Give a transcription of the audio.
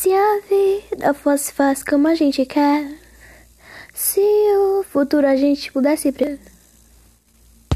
Se a vida fosse fácil como a gente quer, se o futuro a gente pudesse prever.